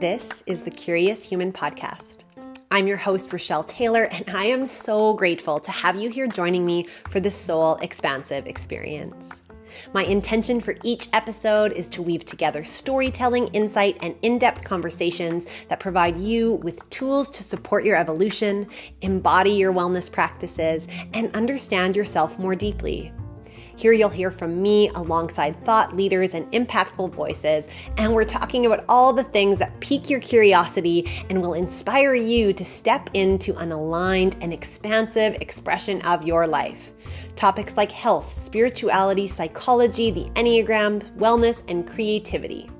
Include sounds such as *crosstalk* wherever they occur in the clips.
This is the Curious Human Podcast. I'm your host, Rachelle Taylor, and I am so grateful to have you here joining me for the Soul Expansive Experience. My intention for each episode is to weave together storytelling, insight, and in depth conversations that provide you with tools to support your evolution, embody your wellness practices, and understand yourself more deeply. Here you'll hear from me alongside thought leaders and impactful voices, and we're talking about all the things that pique your curiosity and will inspire you to step into an aligned and expansive expression of your life. Topics like health, spirituality, psychology, the Enneagram, wellness, and creativity.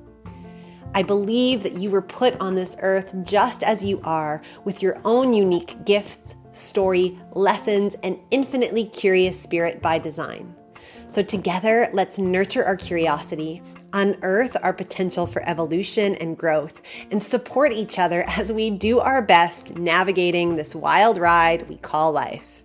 I believe that you were put on this earth just as you are, with your own unique gifts, story, lessons, and infinitely curious spirit by design. So, together, let's nurture our curiosity, unearth our potential for evolution and growth, and support each other *laughs* as we do our best navigating this wild ride we call life.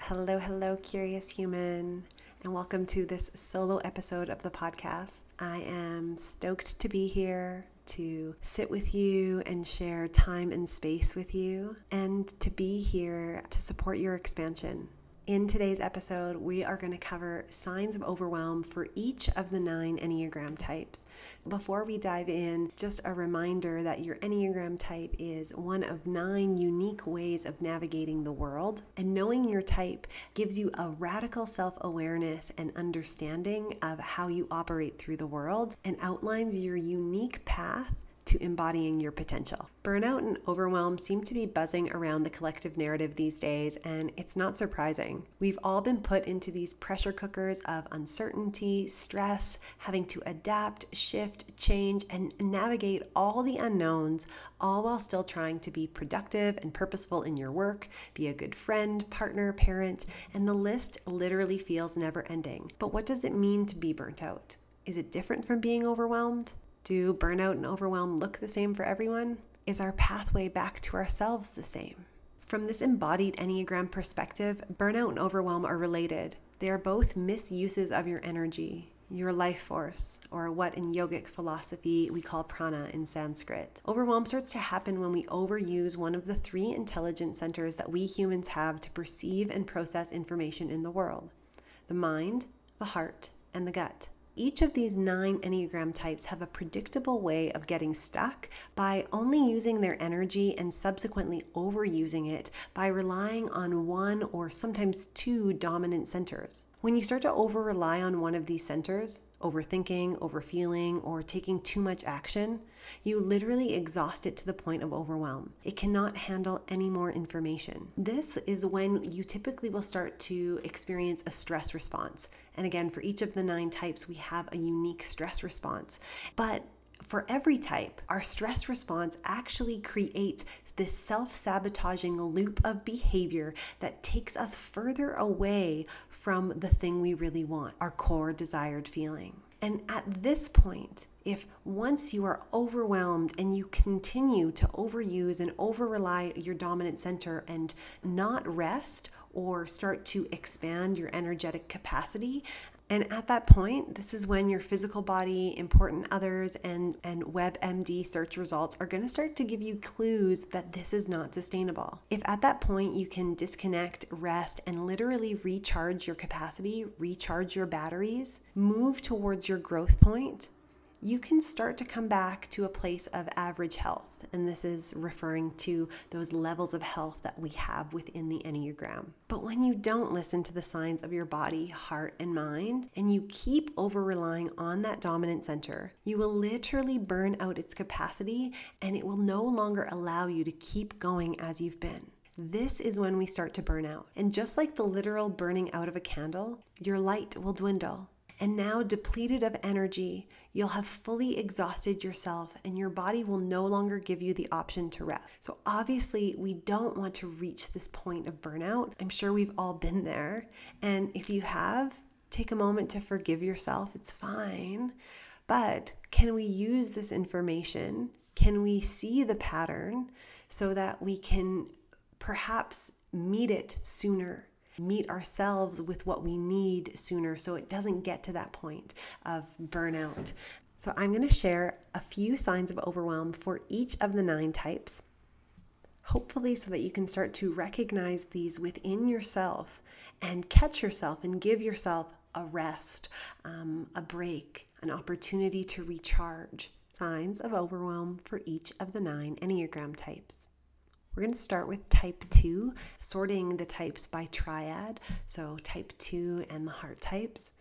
Hello, hello, curious human, and welcome to this solo episode of the podcast. I am stoked to be here to sit with you and share time and space with you, and to be here to support your expansion. In today's episode, we are going to cover signs of overwhelm for each of the nine Enneagram types. Before we dive in, just a reminder that your Enneagram type is one of nine unique ways of navigating the world. And knowing your type gives you a radical self awareness and understanding of how you operate through the world and outlines your unique path to embodying your potential. Burnout and overwhelm seem to be buzzing around the collective narrative these days, and it's not surprising. We've all been put into these pressure cookers of uncertainty, stress, having to adapt, shift, change, and navigate all the unknowns, all while still trying to be productive and purposeful in your work, be a good friend, partner, parent, and the list literally feels never ending. But what does it mean to be burnt out? Is it different from being overwhelmed? Do burnout and overwhelm look the same for everyone? Is our pathway back to ourselves the same? From this embodied Enneagram perspective, burnout and overwhelm are related. They are both misuses of your energy, your life force, or what in yogic philosophy we call prana in Sanskrit. Overwhelm starts to happen when we overuse one of the three intelligence centers that we humans have to perceive and process information in the world the mind, the heart, and the gut. Each of these nine Enneagram types have a predictable way of getting stuck by only using their energy and subsequently overusing it by relying on one or sometimes two dominant centers. When you start to over rely on one of these centers, overthinking, overfeeling, or taking too much action, you literally exhaust it to the point of overwhelm. It cannot handle any more information. This is when you typically will start to experience a stress response. And again, for each of the nine types, we have a unique stress response. But for every type, our stress response actually creates this self sabotaging loop of behavior that takes us further away from the thing we really want, our core desired feeling. And at this point, if once you are overwhelmed and you continue to overuse and over rely your dominant center and not rest or start to expand your energetic capacity, and at that point, this is when your physical body, important others, and, and WebMD search results are going to start to give you clues that this is not sustainable. If at that point you can disconnect, rest, and literally recharge your capacity, recharge your batteries, move towards your growth point, you can start to come back to a place of average health. And this is referring to those levels of health that we have within the Enneagram. But when you don't listen to the signs of your body, heart, and mind, and you keep over relying on that dominant center, you will literally burn out its capacity and it will no longer allow you to keep going as you've been. This is when we start to burn out. And just like the literal burning out of a candle, your light will dwindle. And now, depleted of energy, you'll have fully exhausted yourself and your body will no longer give you the option to rest. So, obviously, we don't want to reach this point of burnout. I'm sure we've all been there. And if you have, take a moment to forgive yourself. It's fine. But can we use this information? Can we see the pattern so that we can perhaps meet it sooner? Meet ourselves with what we need sooner so it doesn't get to that point of burnout. So, I'm going to share a few signs of overwhelm for each of the nine types, hopefully, so that you can start to recognize these within yourself and catch yourself and give yourself a rest, um, a break, an opportunity to recharge. Signs of overwhelm for each of the nine Enneagram types. We're going to start with type 2, sorting the types by triad, so type 2 and the heart types.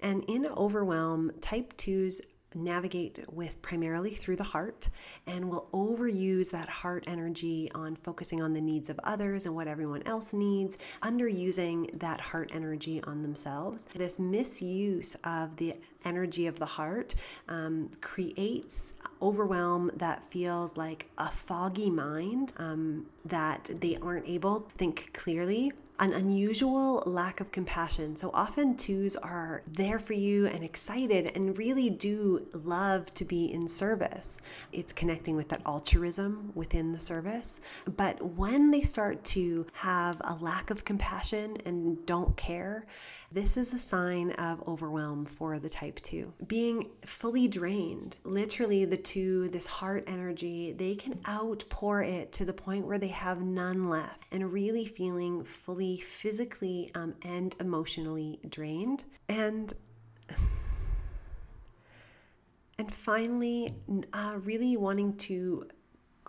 And in overwhelm, type 2s navigate with primarily through the heart and will overuse that heart energy on focusing on the needs of others and what everyone else needs, underusing that heart energy on themselves. This misuse of the energy of the heart um, creates overwhelm that feels like a foggy mind um, that they aren't able to think clearly an unusual lack of compassion. So often, twos are there for you and excited and really do love to be in service. It's connecting with that altruism within the service. But when they start to have a lack of compassion and don't care, this is a sign of overwhelm for the type 2. Being fully drained, literally, the two, this heart energy, they can outpour it to the point where they have none left and really feeling fully physically um, and emotionally drained. And *sighs* and finally, uh, really wanting to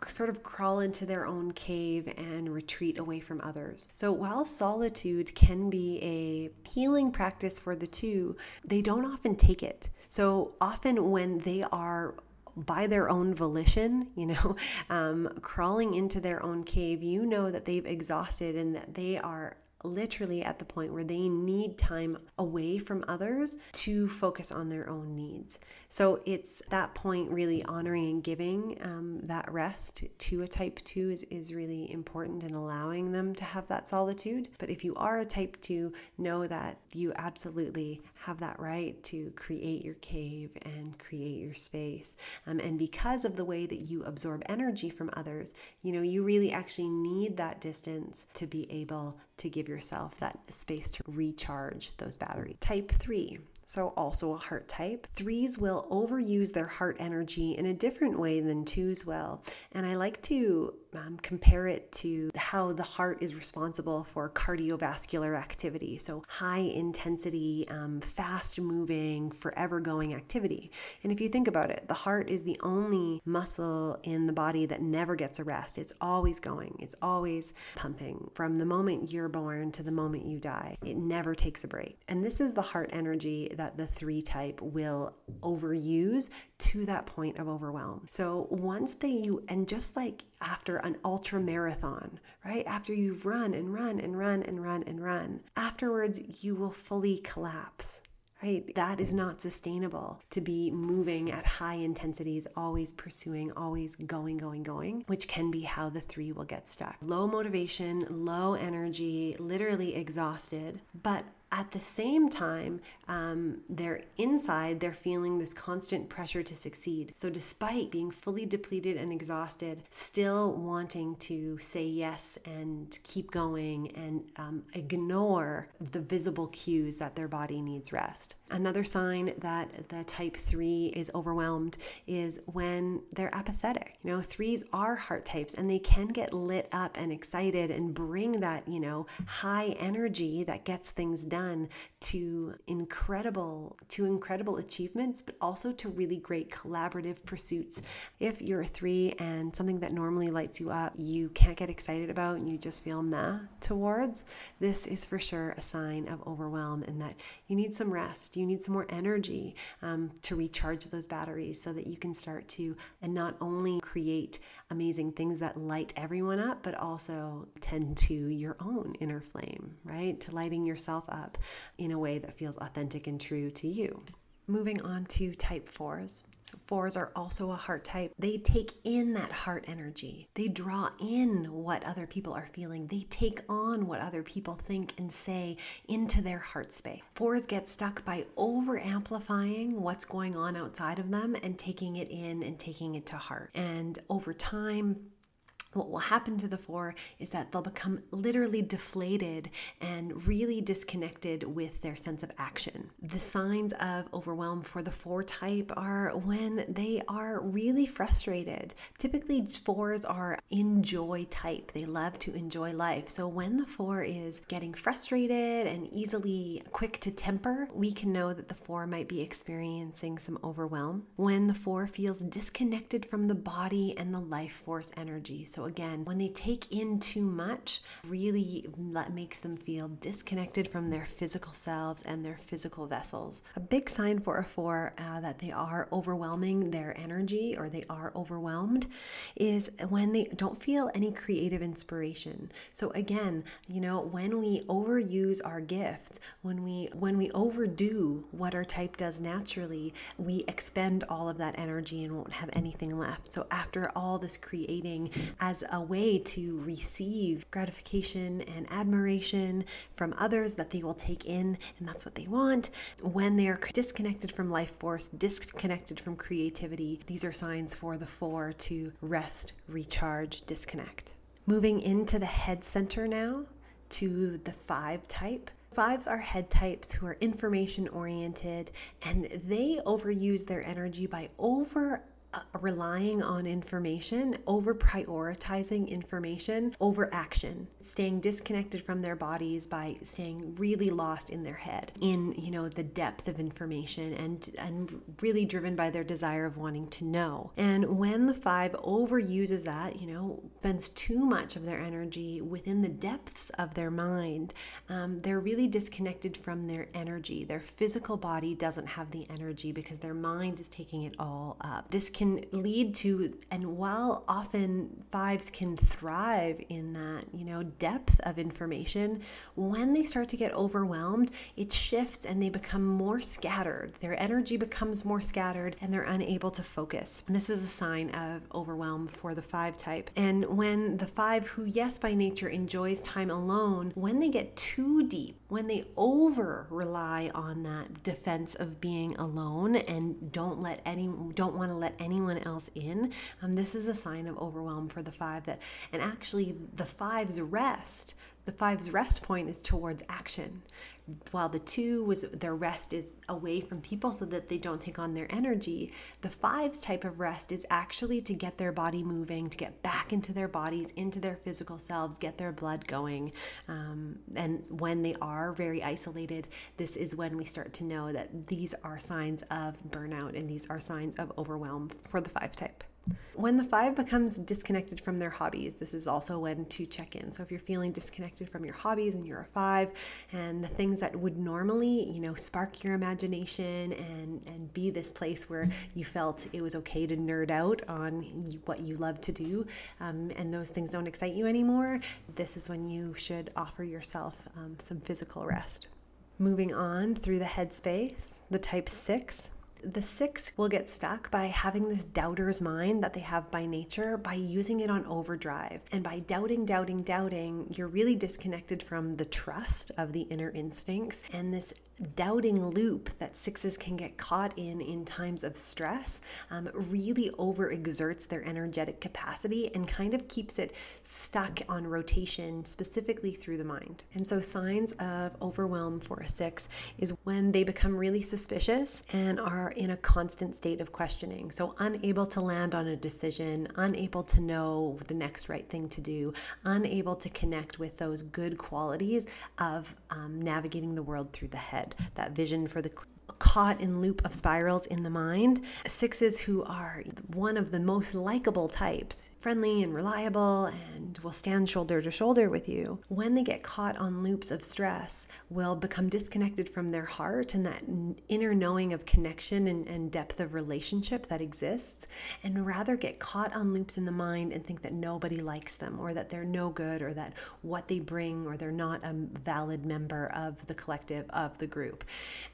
sort of crawl into their own cave and retreat away from others. So while solitude can be a healing practice for the two, they don't often take it. So often when they are by their own volition, *laughs* you know, um, crawling into their own cave, you know that they've exhausted and that they are literally at the point where they need time away from others to focus on their own needs. So it's that point really honoring and giving um, that rest to a type 2 is, is really important and allowing them to have that solitude. But if you are a type 2, know that you absolutely have that right to create your cave and create your space. Um, and because of the way that you absorb energy from others, you know, you really actually need that distance to be able to give yourself that space to recharge those batteries. Type three so also a heart type. Threes will overuse their heart energy in a different way than twos will. And I like to um, compare it to how the heart is responsible for cardiovascular activity. So, high intensity, um, fast moving, forever going activity. And if you think about it, the heart is the only muscle in the body that never gets a rest. It's always going, it's always pumping from the moment you're born to the moment you die. It never takes a break. And this is the heart energy that the three type will overuse to that point of overwhelm. So once they you and just like after an ultra marathon, right? After you've run and run and run and run and run, afterwards you will fully collapse. Right? That is not sustainable to be moving at high intensities, always pursuing, always going, going, going, which can be how the three will get stuck. Low motivation, low energy, literally exhausted, but at the same time, um, they're inside, they're feeling this constant pressure to succeed. So, despite being fully depleted and exhausted, still wanting to say yes and keep going and um, ignore the visible cues that their body needs rest. Another sign that the type three is overwhelmed is when they're apathetic. You know, threes are heart types and they can get lit up and excited and bring that, you know, high energy that gets things done to incredible, to incredible achievements, but also to really great collaborative pursuits. If you're a three and something that normally lights you up, you can't get excited about and you just feel meh towards, this is for sure a sign of overwhelm and that you need some rest you need some more energy um, to recharge those batteries so that you can start to and not only create amazing things that light everyone up, but also tend to your own inner flame, right? To lighting yourself up in a way that feels authentic and true to you. Moving on to type fours. So, fours are also a heart type. They take in that heart energy. They draw in what other people are feeling. They take on what other people think and say into their heart space. Fours get stuck by over amplifying what's going on outside of them and taking it in and taking it to heart. And over time, what will happen to the four is that they'll become literally deflated and really disconnected with their sense of action. The signs of overwhelm for the four type are when they are really frustrated. Typically, fours are enjoy type, they love to enjoy life. So, when the four is getting frustrated and easily quick to temper, we can know that the four might be experiencing some overwhelm. When the four feels disconnected from the body and the life force energy. So, again, when they take in too much, really that makes them feel disconnected from their physical selves and their physical vessels. A big sign for a four uh, that they are overwhelming their energy or they are overwhelmed is when they don't feel any creative inspiration. So again, you know, when we overuse our gifts, when we when we overdo what our type does naturally, we expend all of that energy and won't have anything left. So after all this creating as a way to receive gratification and admiration from others that they will take in, and that's what they want. When they are disconnected from life force, disconnected from creativity, these are signs for the four to rest, recharge, disconnect. Moving into the head center now to the five type. Fives are head types who are information oriented and they overuse their energy by over relying on information, over prioritizing information over action, staying disconnected from their bodies by staying really lost in their head, in you know the depth of information, and and really driven by their desire of wanting to know. And when the five overuses that, you know, spends too much of their energy within the depths of their mind, um, they're really disconnected from their energy. Their physical body doesn't have the energy because their mind is taking it all up. This can lead to, and while often fives can thrive in that, you know, depth of information, when they start to get overwhelmed, it shifts and they become more scattered. Their energy becomes more scattered and they're unable to focus. And this is a sign of overwhelm for the five type. And when the five, who, yes, by nature enjoys time alone, when they get too deep, when they over rely on that defense of being alone and don't let any, don't want to let any anyone else in, um, this is a sign of overwhelm for the five that, and actually the five's rest, the five's rest point is towards action while the two was their rest is away from people so that they don't take on their energy the fives type of rest is actually to get their body moving to get back into their bodies into their physical selves get their blood going. Um, and when they are very isolated this is when we start to know that these are signs of burnout and these are signs of overwhelm for the five type when the five becomes disconnected from their hobbies, this is also when to check in. So if you're feeling disconnected from your hobbies and you're a five, and the things that would normally, you know, spark your imagination and and be this place where you felt it was okay to nerd out on what you love to do, um, and those things don't excite you anymore, this is when you should offer yourself um, some physical rest. Moving on through the headspace, the type six the six will get stuck by having this doubter's mind that they have by nature by using it on overdrive. And by doubting, doubting, doubting, you're really disconnected from the trust of the inner instincts and this doubting loop that sixes can get caught in in times of stress um, really overexerts their energetic capacity and kind of keeps it stuck on rotation, specifically through the mind. And so, signs of overwhelm for a six is when they become really suspicious and are in a constant state of questioning. So, unable to land on a decision, unable to know the next right thing to do, unable to connect with those good qualities of um, navigating the world through the head that vision for the caught in loop of spirals in the mind. Sixes who are one of the most likable types, friendly and reliable and will stand shoulder to shoulder with you. When they get caught on loops of stress, will become disconnected from their heart and that inner knowing of connection and, and depth of relationship that exists, and rather get caught on loops in the mind and think that nobody likes them or that they're no good or that what they bring or they're not a valid member of the collective of the group.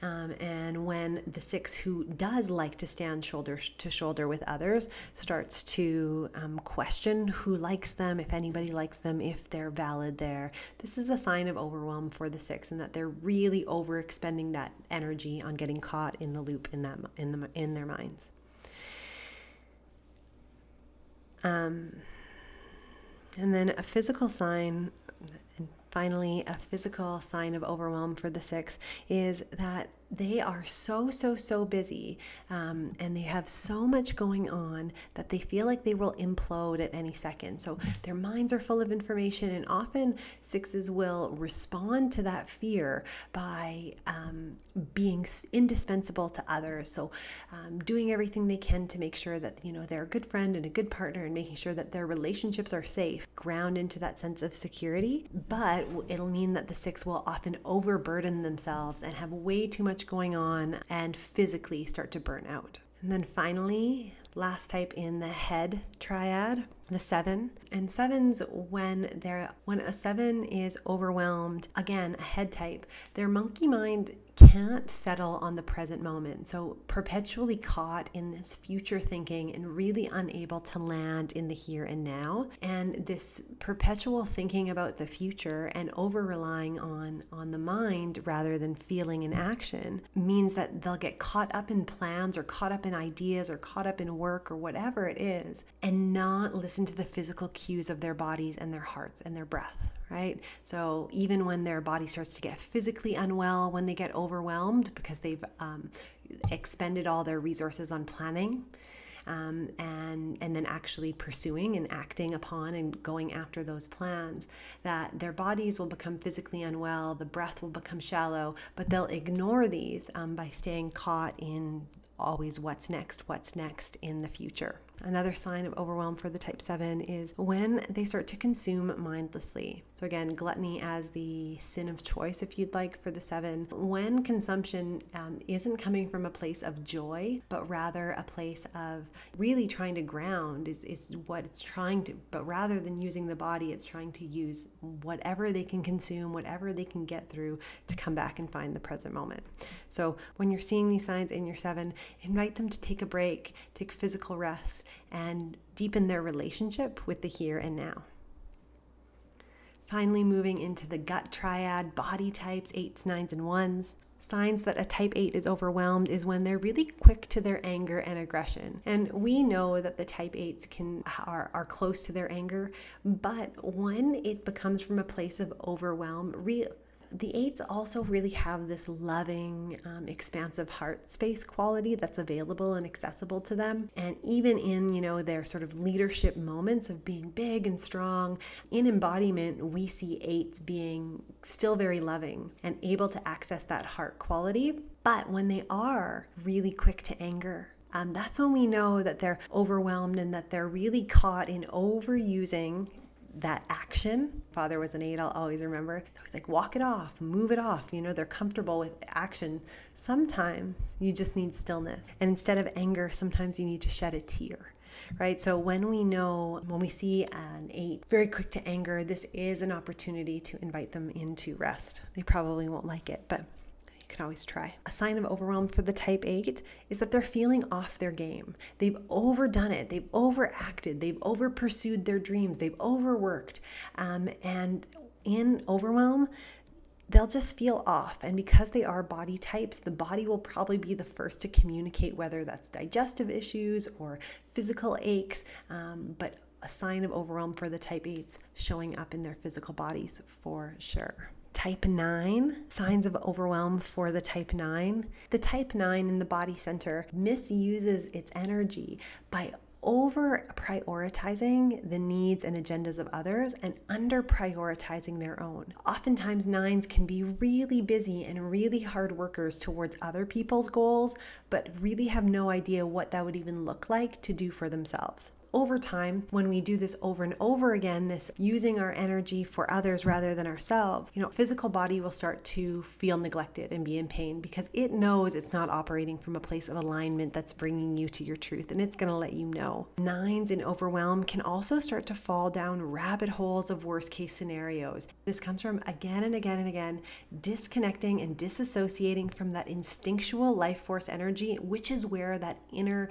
Um, and when the six who does like to stand shoulder to shoulder with others starts to um, question who likes them, if anybody likes them, if they're valid there, this is a sign of overwhelm for the six and that they're really overexpending that energy on getting caught in the loop in that in the in their minds. Um, And then a physical sign, and finally, a physical sign of overwhelm for the six is that they are so, so, so busy um, and they have so much going on that they feel like they will implode at any second. So their minds are full of information, and often sixes will respond to that fear by um, being indispensable to others. So um, doing everything they can to make sure that you know they're a good friend and a good partner, and making sure that their relationships are safe, ground into that sense of security. But it'll mean that the six will often overburden themselves and have way too much much going on and physically start to burn out. And then finally, last type in the head triad, the seven. And sevens, when they're when a seven is overwhelmed, again, a head type, their monkey mind can't settle on the present moment. So, perpetually caught in this future thinking and really unable to land in the here and now. And this perpetual thinking about the future and over relying on, on the mind rather than feeling and action means that they'll get caught up in plans or caught up in ideas or caught up in work or whatever it is and not listen to the physical cues of their bodies and their hearts and their breath right? So even when their body starts to get physically unwell, when they get overwhelmed because they've um, expended all their resources on planning. Um, and and then actually pursuing and acting upon and going after those plans that their bodies will become physically unwell the breath will become shallow but they'll ignore these um, by staying caught in always what's next what's next in the future Another sign of overwhelm for the type 7 is when they start to consume mindlessly. So, again, gluttony as the sin of choice, if you'd like, for the 7. When consumption um, isn't coming from a place of joy, but rather a place of really trying to ground, is, is what it's trying to, but rather than using the body, it's trying to use whatever they can consume, whatever they can get through to come back and find the present moment. So, when you're seeing these signs in your 7, invite them to take a break, take physical rest and deepen their relationship with the here and now. Finally, moving into the gut triad, body types, eights, nines, and ones. Signs that a type 8 is overwhelmed is when they're really quick to their anger and aggression. And we know that the type 8s can are, are close to their anger, but when it becomes from a place of overwhelm, real the eights also really have this loving, um, expansive heart space quality that's available and accessible to them. And even in, you know, their sort of leadership moments of being big and strong, in embodiment, we see eights being still very loving and able to access that heart quality. But when they are really quick to anger, um, that's when we know that they're overwhelmed and that they're really caught in overusing that action. Father was an eight, I'll always remember. So He's like, walk it off, move it off. You know, they're comfortable with action. Sometimes you just need stillness. And instead of anger, sometimes you need to shed a tear right? So when we know, when we see an eight very quick to anger, this is an opportunity to invite them into rest. They probably won't like it, but can always try. A sign of overwhelm for the type 8 is that they're feeling off their game. They've overdone it, they've overacted, they've over pursued their dreams, they've overworked. Um, and in overwhelm, they'll just feel off. And because they are body types, the body will probably be the first to communicate whether that's digestive issues or physical aches. Um, but a sign of overwhelm for the type 8s showing up in their physical bodies for sure type 9, signs of overwhelm for the type 9. The type 9 in the body center misuses its energy by over prioritizing the needs and agendas of others and under prioritizing their own. Oftentimes, nines can be really busy and really hard workers towards other people's goals, but really have no idea what that would even look like to do for themselves over time, when we do this over and over again, this using our energy for others rather than ourselves, you know, physical body will start to feel neglected and be in pain because it knows it's not operating from a place of alignment that's bringing you to your truth and it's going to let you know. Nines in overwhelm can also start to fall down rabbit holes of worst case scenarios. This comes from again and again and again disconnecting and disassociating from that instinctual life force energy, which is where that inner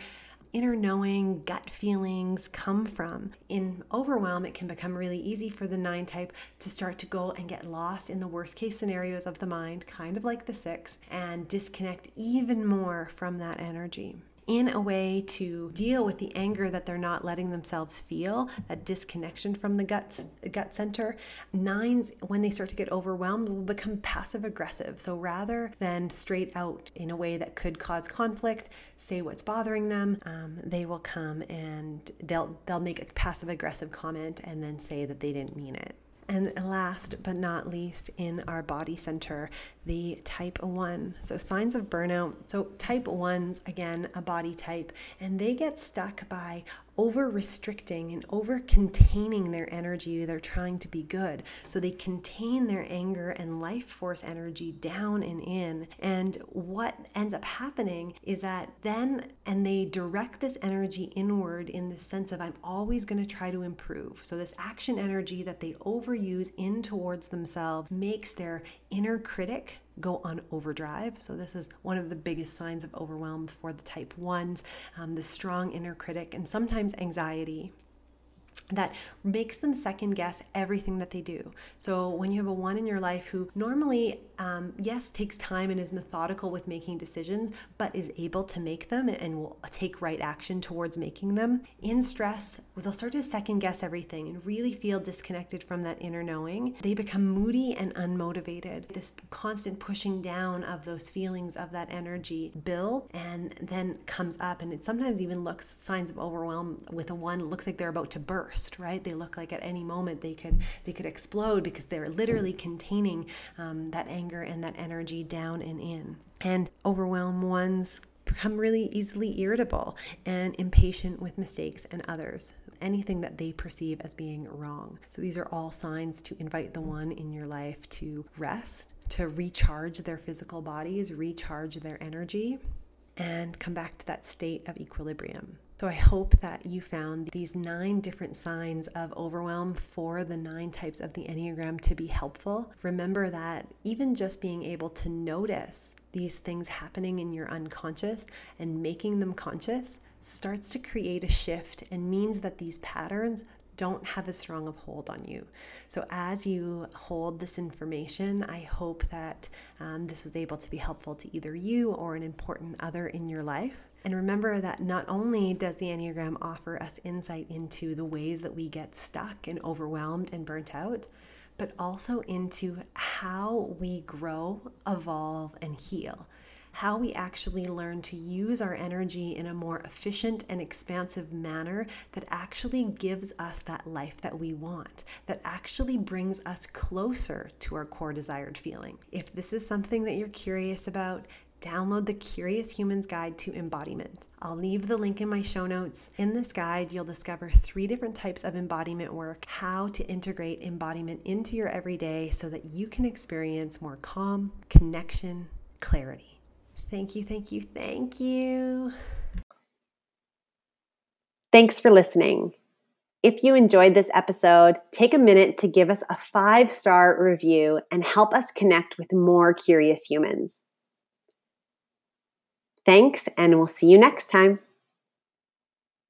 inner knowing, gut feelings come from. In overwhelm, it can become really easy for the nine type to start to go and get lost in the worst case scenarios of the mind, kind of like the six, and disconnect even more from that energy. In a way to deal with the anger that they're not letting themselves feel, that disconnection from the gut, gut center. Nines, when they start to get overwhelmed, will become passive aggressive. So rather than straight out in a way that could cause conflict, say what's bothering them, um, they will come and they'll they'll make a passive aggressive comment and then say that they didn't mean it. And last but not least, in our body center, the type 1. So, signs of burnout. So, type 1's again a body type, and they get stuck by over restricting and over containing their energy. They're trying to be good. So they contain their anger and life force energy down and in. And what ends up happening is that then, and they direct this energy inward in the sense of, I'm always going to try to improve. So this action energy that they overuse in towards themselves makes their inner critic go on overdrive. So, this is one of the biggest signs of overwhelm for the type ones um, the strong inner critic and sometimes anxiety that makes them second guess everything that they do. So, when you have a one in your life who normally, um, yes, takes time and is methodical with making decisions, but is able to make them and will take right action towards making them, in stress, they'll start to second guess everything and really feel disconnected from that inner knowing. They become moody and unmotivated. This constant pushing down of those feelings of that energy build and then comes up, and it sometimes even looks signs of overwhelm with a one, looks like they're about to burst burst, right? They look like at any moment they could they could explode because they're literally containing um, that anger and that energy down and in. And overwhelm ones become really easily irritable and impatient with mistakes and others, anything that they perceive as being wrong. So these are all signs to invite the one in your life to rest, to recharge their physical bodies, recharge their energy, and come back to that state of equilibrium. So I hope that you found these nine different signs of overwhelm for the nine types of the Enneagram to be helpful. Remember that even just being able to notice these things happening in your unconscious and making them conscious starts to create a shift and means that these patterns don't have as strong of hold on you. So, as you hold this information, I hope that um, this was able to be helpful to either you or an important other in your life. And remember that not only does the Enneagram offer us insight into the ways that we get stuck and overwhelmed and burnt out, but also into how we grow, evolve, and heal. How we actually learn to use our energy in a more efficient and expansive manner that actually gives us that life that we want, that actually brings us closer to our core desired feeling. If this is something that you're curious about, download the Curious Humans Guide to Embodiment. I'll leave the link in my show notes. In this guide, you'll discover three different types of embodiment work, how to integrate embodiment into your everyday so that you can experience more calm, connection, clarity. Thank you, thank you, thank you. Thanks for listening. If you enjoyed this episode, take a minute to give us a five star review and help us connect with more curious humans. Thanks, and we'll see you next time.